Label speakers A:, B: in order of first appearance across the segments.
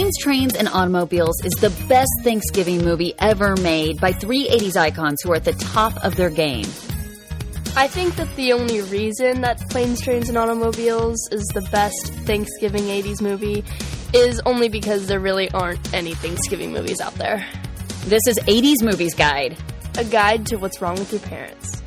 A: Planes, Trains, and Automobiles is the best Thanksgiving movie ever made by three 80s icons who are at the top of their game.
B: I think that the only reason that Planes, Trains, and Automobiles is the best Thanksgiving 80s movie is only because there really aren't any Thanksgiving movies out there.
A: This is 80s Movies Guide.
B: A guide to what's wrong with your parents.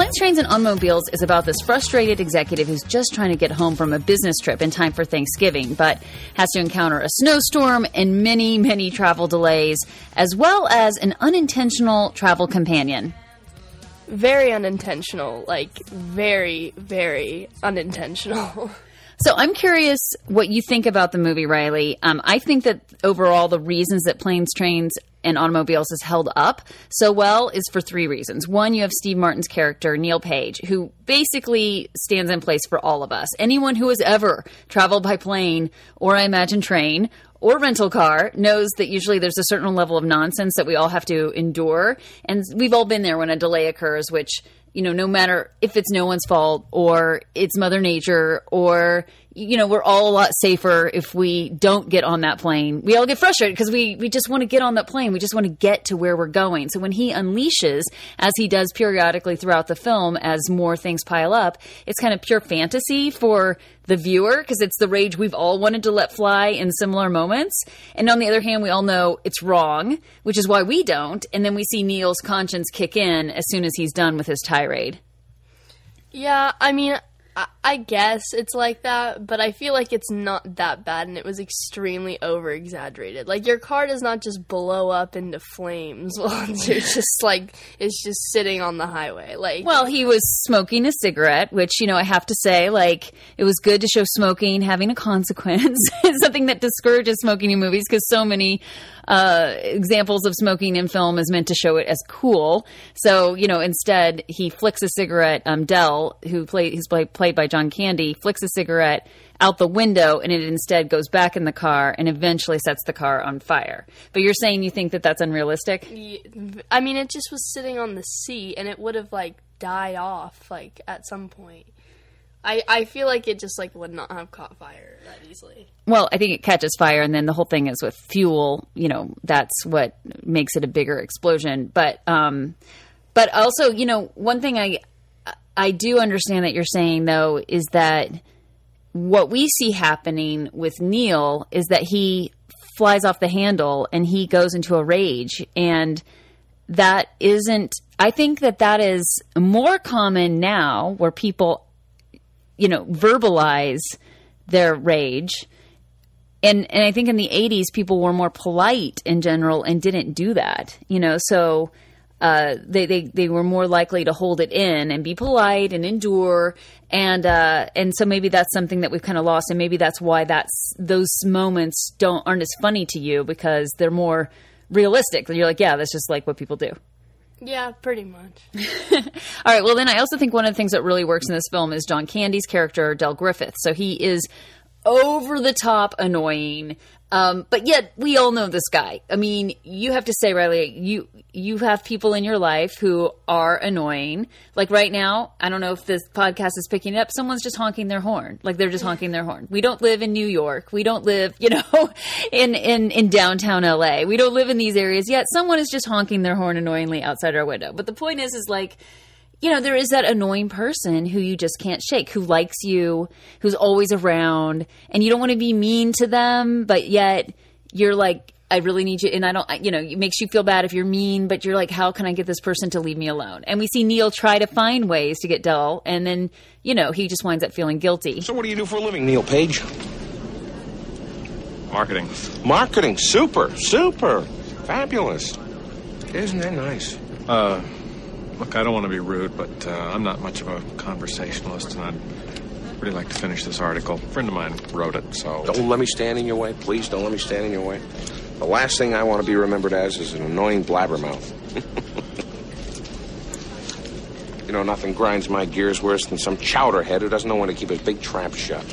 A: Planes, Trains, and Automobiles is about this frustrated executive who's just trying to get home from a business trip in time for Thanksgiving, but has to encounter a snowstorm and many, many travel delays, as well as an unintentional travel companion.
B: Very unintentional, like very, very unintentional.
A: So I'm curious what you think about the movie, Riley. Um, I think that overall, the reasons that planes, trains, and automobiles has held up so well is for three reasons. One, you have Steve Martin's character, Neil Page, who basically stands in place for all of us. Anyone who has ever traveled by plane or I imagine train or rental car knows that usually there's a certain level of nonsense that we all have to endure. And we've all been there when a delay occurs, which you know, no matter if it's no one's fault or it's Mother Nature or you know, we're all a lot safer if we don't get on that plane. We all get frustrated because we, we just want to get on that plane. We just want to get to where we're going. So when he unleashes, as he does periodically throughout the film, as more things pile up, it's kind of pure fantasy for the viewer because it's the rage we've all wanted to let fly in similar moments. And on the other hand, we all know it's wrong, which is why we don't. And then we see Neil's conscience kick in as soon as he's done with his tirade.
B: Yeah, I mean, I, I guess it's like that, but I feel like it's not that bad, and it was extremely over exaggerated. Like your car does not just blow up into flames while you're just like it's just sitting on the highway. Like,
A: Well, he was smoking a cigarette, which, you know, I have to say, like, it was good to show smoking having a consequence. it's something that discourages smoking in movies because so many uh, examples of smoking in film is meant to show it as cool. So, you know, instead, he flicks a cigarette. Um, Del, who played, he's play, played by John Candy, flicks a cigarette out the window and it instead goes back in the car and eventually sets the car on fire. But you're saying you think that that's unrealistic?
B: I mean, it just was sitting on the seat, and it would have like died off like at some point. I I feel like it just like would not have caught fire that easily.
A: Well, I think it catches fire, and then the whole thing is with fuel. You know, that's what makes it a bigger explosion. But, um, but also, you know, one thing I I do understand that you're saying though is that what we see happening with Neil is that he flies off the handle and he goes into a rage, and that isn't. I think that that is more common now, where people you know, verbalize their rage. And and I think in the 80s people were more polite in general and didn't do that. You know, so uh, they, they they were more likely to hold it in and be polite and endure and uh, and so maybe that's something that we've kind of lost and maybe that's why that's those moments don't aren't as funny to you because they're more realistic. You're like, yeah, that's just like what people do.
B: Yeah, pretty much.
A: All right. Well, then I also think one of the things that really works in this film is John Candy's character, Del Griffith. So he is over the top annoying. Um, but yet we all know this guy. I mean, you have to say, Riley, you you have people in your life who are annoying. Like right now, I don't know if this podcast is picking it up. Someone's just honking their horn. Like they're just honking their horn. We don't live in New York. We don't live, you know, in in in downtown LA. We don't live in these areas yet. Someone is just honking their horn annoyingly outside our window. But the point is, is like you know, there is that annoying person who you just can't shake, who likes you, who's always around, and you don't want to be mean to them, but yet you're like, I really need you, and I don't, you know, it makes you feel bad if you're mean, but you're like, how can I get this person to leave me alone? And we see Neil try to find ways to get Del, and then, you know, he just winds up feeling guilty.
C: So what do you do for a living, Neil Page?
D: Marketing.
C: Marketing. Super. Super. Fabulous. Isn't that nice?
D: Uh, look, I don't want to be rude, but uh, I'm not much of a conversationalist, and I'd really like to finish this article. A friend of mine wrote it, so.
C: Don't let me stand in your way. Please don't let me stand in your way. The last thing I want to be remembered as is an annoying blabbermouth. you know, nothing grinds my gears worse than some chowderhead who doesn't know when to keep his big trap shut.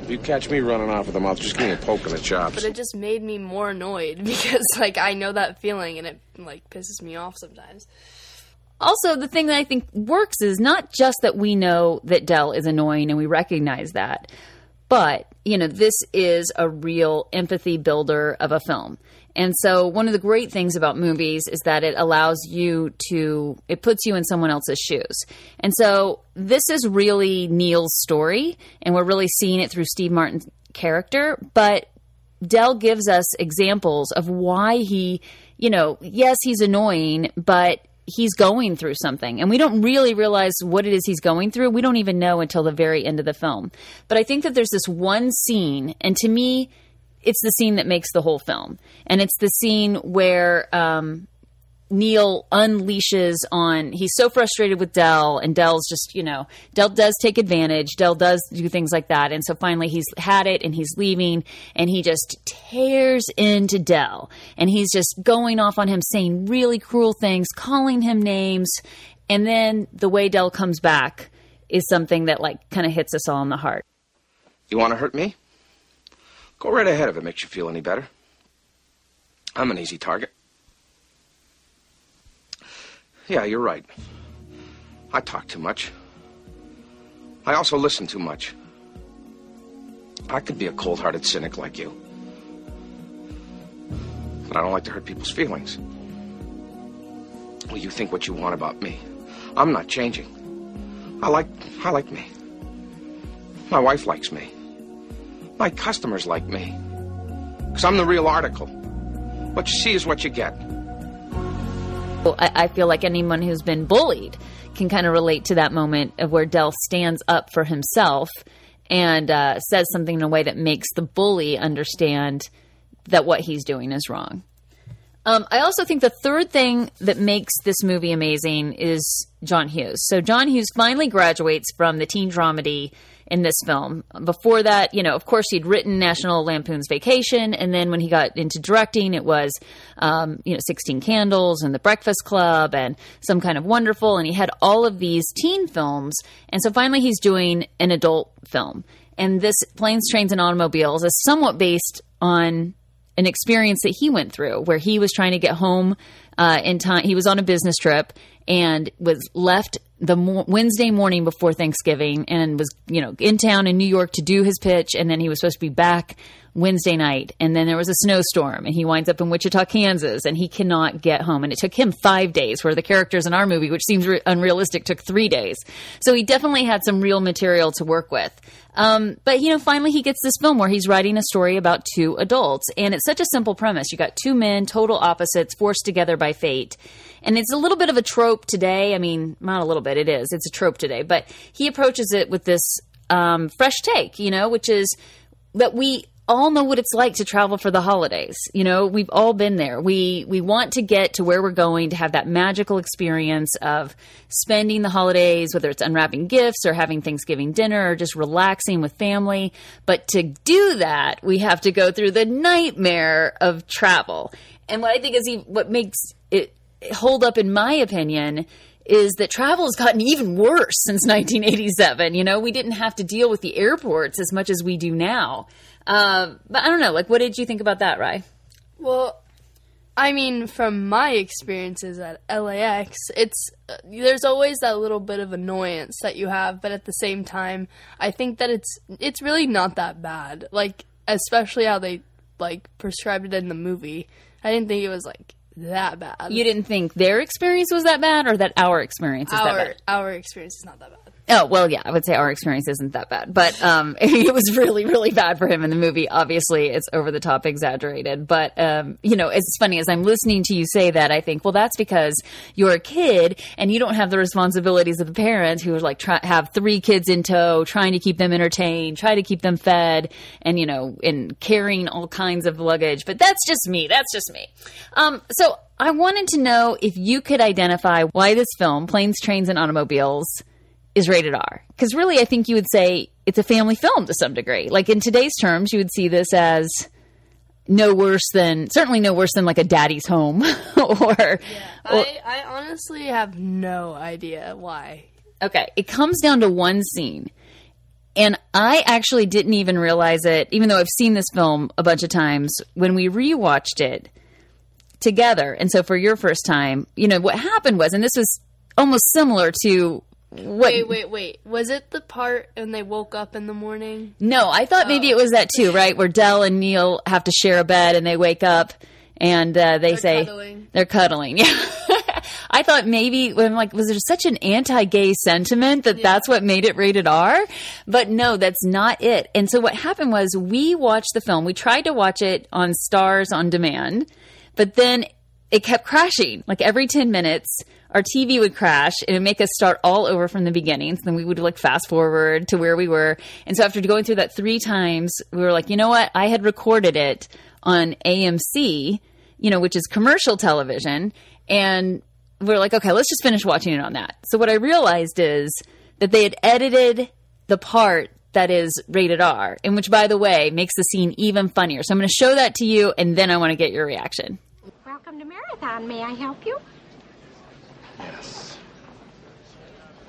C: If you catch me running off with the mouth, just give me a poke in the chops.
B: But it just made me more annoyed because like I know that feeling and it like pisses me off sometimes.
A: Also, the thing that I think works is not just that we know that Del is annoying and we recognize that, but you know, this is a real empathy builder of a film. And so one of the great things about movies is that it allows you to it puts you in someone else's shoes. And so this is really Neil's story and we're really seeing it through Steve Martin's character, but Del gives us examples of why he, you know, yes, he's annoying, but he's going through something and we don't really realize what it is he's going through. We don't even know until the very end of the film. But I think that there's this one scene and to me it's the scene that makes the whole film. And it's the scene where um, Neil unleashes on. He's so frustrated with Del and Del's just, you know, Del does take advantage. Del does do things like that. And so finally he's had it and he's leaving, and he just tears into Del And he's just going off on him, saying really cruel things, calling him names. And then the way Del comes back is something that, like, kind of hits us all in the heart.
C: You want to hurt me? Go right ahead if it makes you feel any better. I'm an easy target. Yeah, you're right. I talk too much. I also listen too much. I could be a cold hearted cynic like you. But I don't like to hurt people's feelings. Well, you think what you want about me. I'm not changing. I like I like me. My wife likes me. My customers like me. Because I'm the real article. What you see is what you get.
A: I, feel like anyone who's been bullied can kind of relate to that moment of where Del stands up for himself and uh, says something in a way that makes the bully understand that what he's doing is wrong. Um, I also think the third thing that makes this movie amazing is John Hughes. So John Hughes finally graduates from the teen dramedy in this film. Before that, you know, of course, he'd written National Lampoon's Vacation, and then when he got into directing, it was, um, you know, Sixteen Candles and The Breakfast Club and Some Kind of Wonderful, and he had all of these teen films, and so finally he's doing an adult film. And this Planes, Trains, and Automobiles is somewhat based on an experience that he went through where he was trying to get home uh, in time. He was on a business trip and was left the mo- Wednesday morning before Thanksgiving and was, you know, in town in New York to do his pitch. And then he was supposed to be back Wednesday night. And then there was a snowstorm and he winds up in Wichita, Kansas and he cannot get home. And it took him five days where the characters in our movie, which seems re- unrealistic, took three days. So he definitely had some real material to work with. Um, but you know, finally he gets this film where he's writing a story about two adults, and it's such a simple premise. You got two men, total opposites, forced together by fate, and it's a little bit of a trope today. I mean, not a little bit, it is. It's a trope today, but he approaches it with this um, fresh take, you know, which is that we all know what it's like to travel for the holidays. You know, we've all been there. We we want to get to where we're going to have that magical experience of spending the holidays, whether it's unwrapping gifts or having Thanksgiving dinner or just relaxing with family. But to do that, we have to go through the nightmare of travel. And what I think is what makes it hold up, in my opinion, is that travel has gotten even worse since 1987. You know, we didn't have to deal with the airports as much as we do now. Uh, but I don't know. Like, what did you think about that, Rye?
B: Well, I mean, from my experiences at LAX, it's uh, there's always that little bit of annoyance that you have, but at the same time, I think that it's it's really not that bad. Like, especially how they like prescribed it in the movie. I didn't think it was like that bad.
A: You didn't think their experience was that bad, or that our experience is
B: our
A: that bad?
B: our experience is not that bad.
A: Oh well, yeah, I would say our experience isn't that bad, but um, it was really, really bad for him in the movie. Obviously, it's over the top, exaggerated. But um, you know, it's funny as I'm listening to you say that. I think, well, that's because you're a kid and you don't have the responsibilities of a parent who like try, have three kids in tow, trying to keep them entertained, try to keep them fed, and you know, and carrying all kinds of luggage. But that's just me. That's just me. Um, so I wanted to know if you could identify why this film, Planes, Trains, and Automobiles is rated R. Because really, I think you would say it's a family film to some degree. Like in today's terms, you would see this as no worse than, certainly no worse than like a daddy's home or.
B: Yeah, I, I honestly have no idea why.
A: Okay, it comes down to one scene. And I actually didn't even realize it, even though I've seen this film a bunch of times, when we rewatched it together. And so for your first time, you know, what happened was, and this was almost similar to what?
B: Wait, wait, wait. Was it the part when they woke up in the morning?
A: No, I thought maybe it was that too, right? Where Del and Neil have to share a bed and they wake up and uh, they say
B: cuddling.
A: they're cuddling. Yeah. I thought maybe when like was there such an anti-gay sentiment that that's what made it rated R? But no, that's not it. And so what happened was we watched the film. We tried to watch it on Starz on Demand, but then it kept crashing. Like every 10 minutes, our TV would crash and it would make us start all over from the beginning. So then we would like fast forward to where we were. And so after going through that three times, we were like, you know what? I had recorded it on AMC, you know, which is commercial television. And we are like, okay, let's just finish watching it on that. So what I realized is that they had edited the part that is rated R, and which, by the way, makes the scene even funnier. So I'm going to show that to you, and then I want to get your reaction.
E: Welcome to Marathon. May I help you?
F: Yes.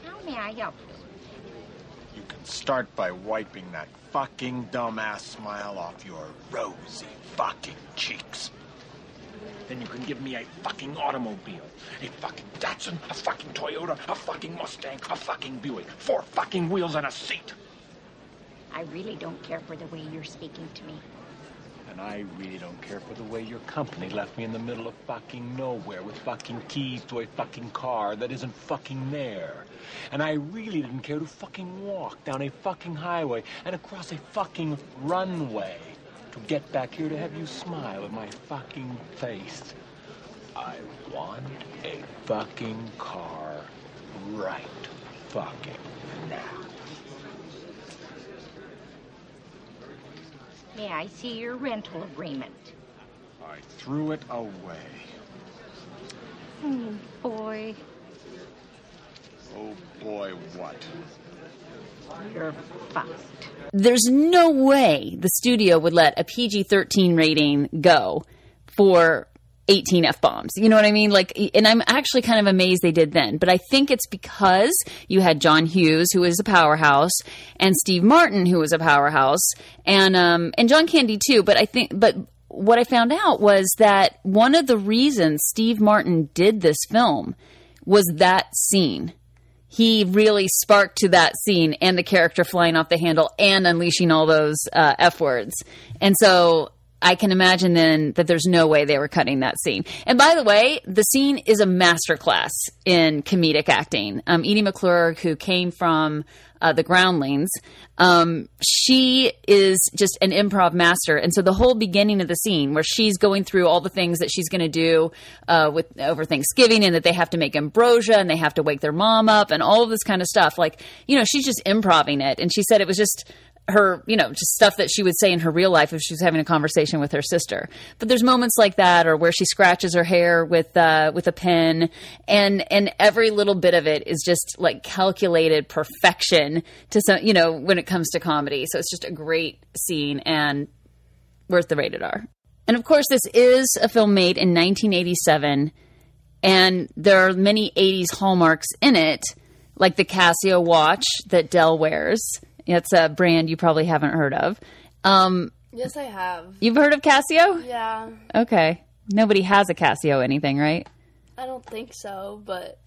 E: How may I help you?
F: You can start by wiping that fucking dumbass smile off your rosy fucking cheeks. Then you can give me a fucking automobile. A fucking Datsun, a fucking Toyota, a fucking Mustang, a fucking Buick. Four fucking wheels and a seat.
E: I really don't care for the way you're speaking to me.
F: And I really don't care for the way your company left me in the middle of fucking nowhere with fucking keys to a fucking car that isn't fucking there. And I really didn't care to fucking walk down a fucking highway and across a fucking runway to get back here to have you smile at my fucking face. I want a fucking car right fucking now.
E: May I see your rental agreement?
F: I threw it away.
E: Oh, boy,
F: Oh boy, what?
E: you're fucked.
A: There's no way the studio would let a PG 13 rating go for 18 F bombs. You know what I mean? Like, and I'm actually kind of amazed they did then, but I think it's because you had John Hughes, who is a powerhouse, and Steve Martin, who was a powerhouse, and, um, and John Candy too. But I think, but what I found out was that one of the reasons Steve Martin did this film was that scene he really sparked to that scene and the character flying off the handle and unleashing all those uh, F words. And so I can imagine then that there's no way they were cutting that scene. And by the way, the scene is a masterclass in comedic acting. Um, Edie McClurg, who came from uh, the Groundlings, um, she is just an improv master. And so the whole beginning of the scene, where she's going through all the things that she's going to do uh, with over Thanksgiving, and that they have to make ambrosia and they have to wake their mom up, and all of this kind of stuff. Like, you know, she's just improvising it. And she said it was just her, you know, just stuff that she would say in her real life if she was having a conversation with her sister. But there's moments like that, or where she scratches her hair with uh, with a pen, and and every little bit of it is just like calculated perfection to some, you know, when it comes to comedy. So it's just a great scene and worth the rated R. And of course, this is a film made in 1987, and there are many 80s hallmarks in it, like the Casio watch that Del wears. It's a brand you probably haven't heard of. Um,
B: Yes, I have.
A: you've heard of Casio?
B: Yeah,
A: Okay. Nobody has a Casio anything, right?
B: I don't think so, but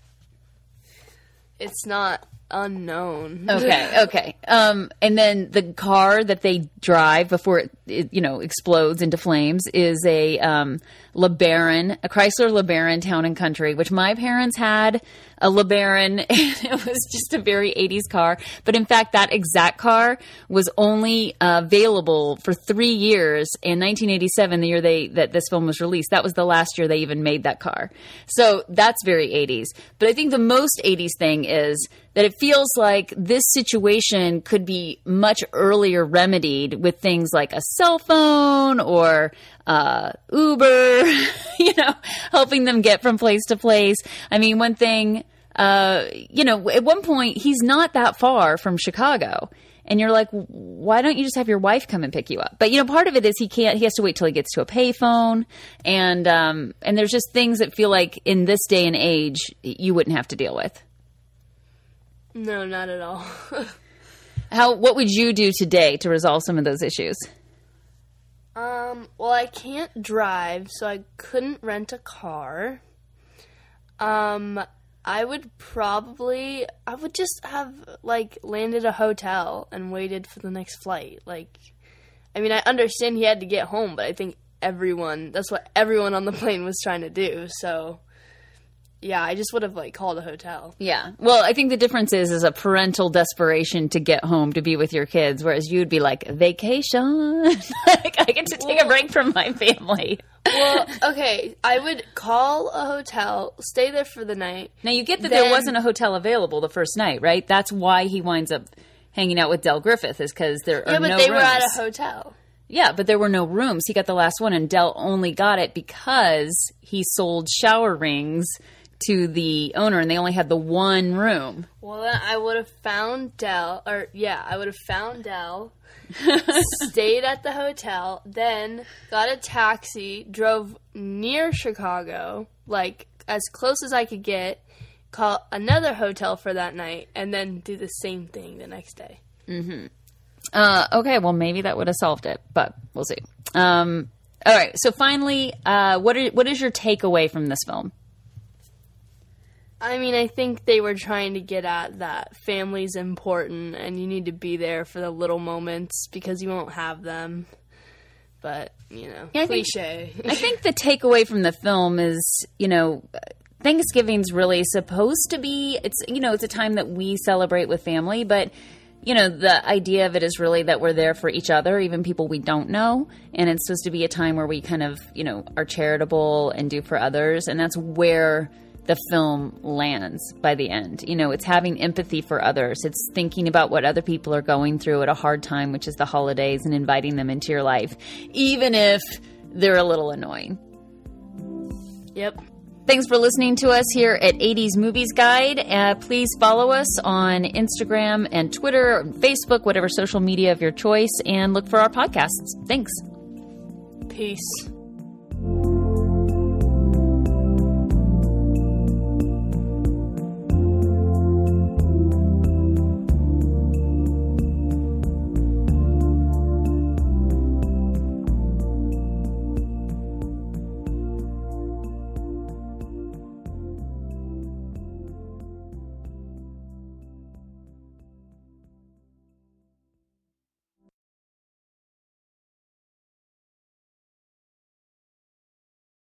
B: it's not unknown.
A: Okay, okay. Um, and then the car that they drive before it, it you know, explodes into flames is a um, LeBaron, a Chrysler LeBaron Town and Country, which my parents had a LeBaron. And it was just a very 80s car. But in fact, that exact car was only uh, available for three years. In 1987, the year they that this film was released, that was the last year they even made that car. So that's very 80s. But I think the most 80s thing is that it feels like this situation could be much earlier remedied with things like a cell phone or uh, Uber, you know, helping them get from place to place. I mean, one thing, uh, you know, at one point, he's not that far from Chicago. And you're like, why don't you just have your wife come and pick you up? But you know, part of it is he can't. He has to wait till he gets to a payphone, and um, and there's just things that feel like in this day and age you wouldn't have to deal with.
B: No, not at all.
A: How? What would you do today to resolve some of those issues?
B: Um, well, I can't drive, so I couldn't rent a car. Um, I would probably I would just have like landed a hotel and waited for the next flight. Like I mean, I understand he had to get home, but I think everyone that's what everyone on the plane was trying to do. So yeah, I just would have like called a hotel.
A: Yeah. Well, I think the difference is is a parental desperation to get home to be with your kids, whereas you'd be like vacation. like I get to take a break from my family.
B: Well, okay, I would call a hotel, stay there for the night.
A: Now you get that there wasn't a hotel available the first night, right? That's why he winds up hanging out with Del Griffith is because there are
B: Yeah, but
A: no
B: they
A: rooms.
B: were at a hotel.
A: Yeah, but there were no rooms. He got the last one, and Del only got it because he sold shower rings to the owner, and they only had the one room.
B: Well, then I would have found Del, or yeah, I would have found Del, stayed at the hotel, then got a taxi, drove near Chicago, like as close as I could get, call another hotel for that night, and then do the same thing the next day.
A: Uh, okay, well maybe that would have solved it, but we'll see. Um, all right, so finally, uh, what are, what is your takeaway from this film?
B: I mean, I think they were trying to get at that family's important and you need to be there for the little moments because you won't have them. But, you know,
A: Yeah, I think-
B: cliche.
A: I think the takeaway from the film is, you know, Thanksgiving's really supposed to be it's you know, it's a time that we celebrate with family, but you know, the idea of it is really that we're there for each other, even people we don't know, and it's supposed to be a time where we kind of, you know, are charitable and do for others, and that's where the film lands by the end. You know, it's having empathy for others. It's thinking about what other people are going through at a hard time, which is the holidays, and inviting them into your life, even if they're a little annoying.
B: yep.
A: Thanks for listening to us here at 80s Movies Guide. Uh, please follow us on Instagram and Twitter, Facebook, whatever social media of your choice, and look for our podcasts. Thanks.
B: Peace.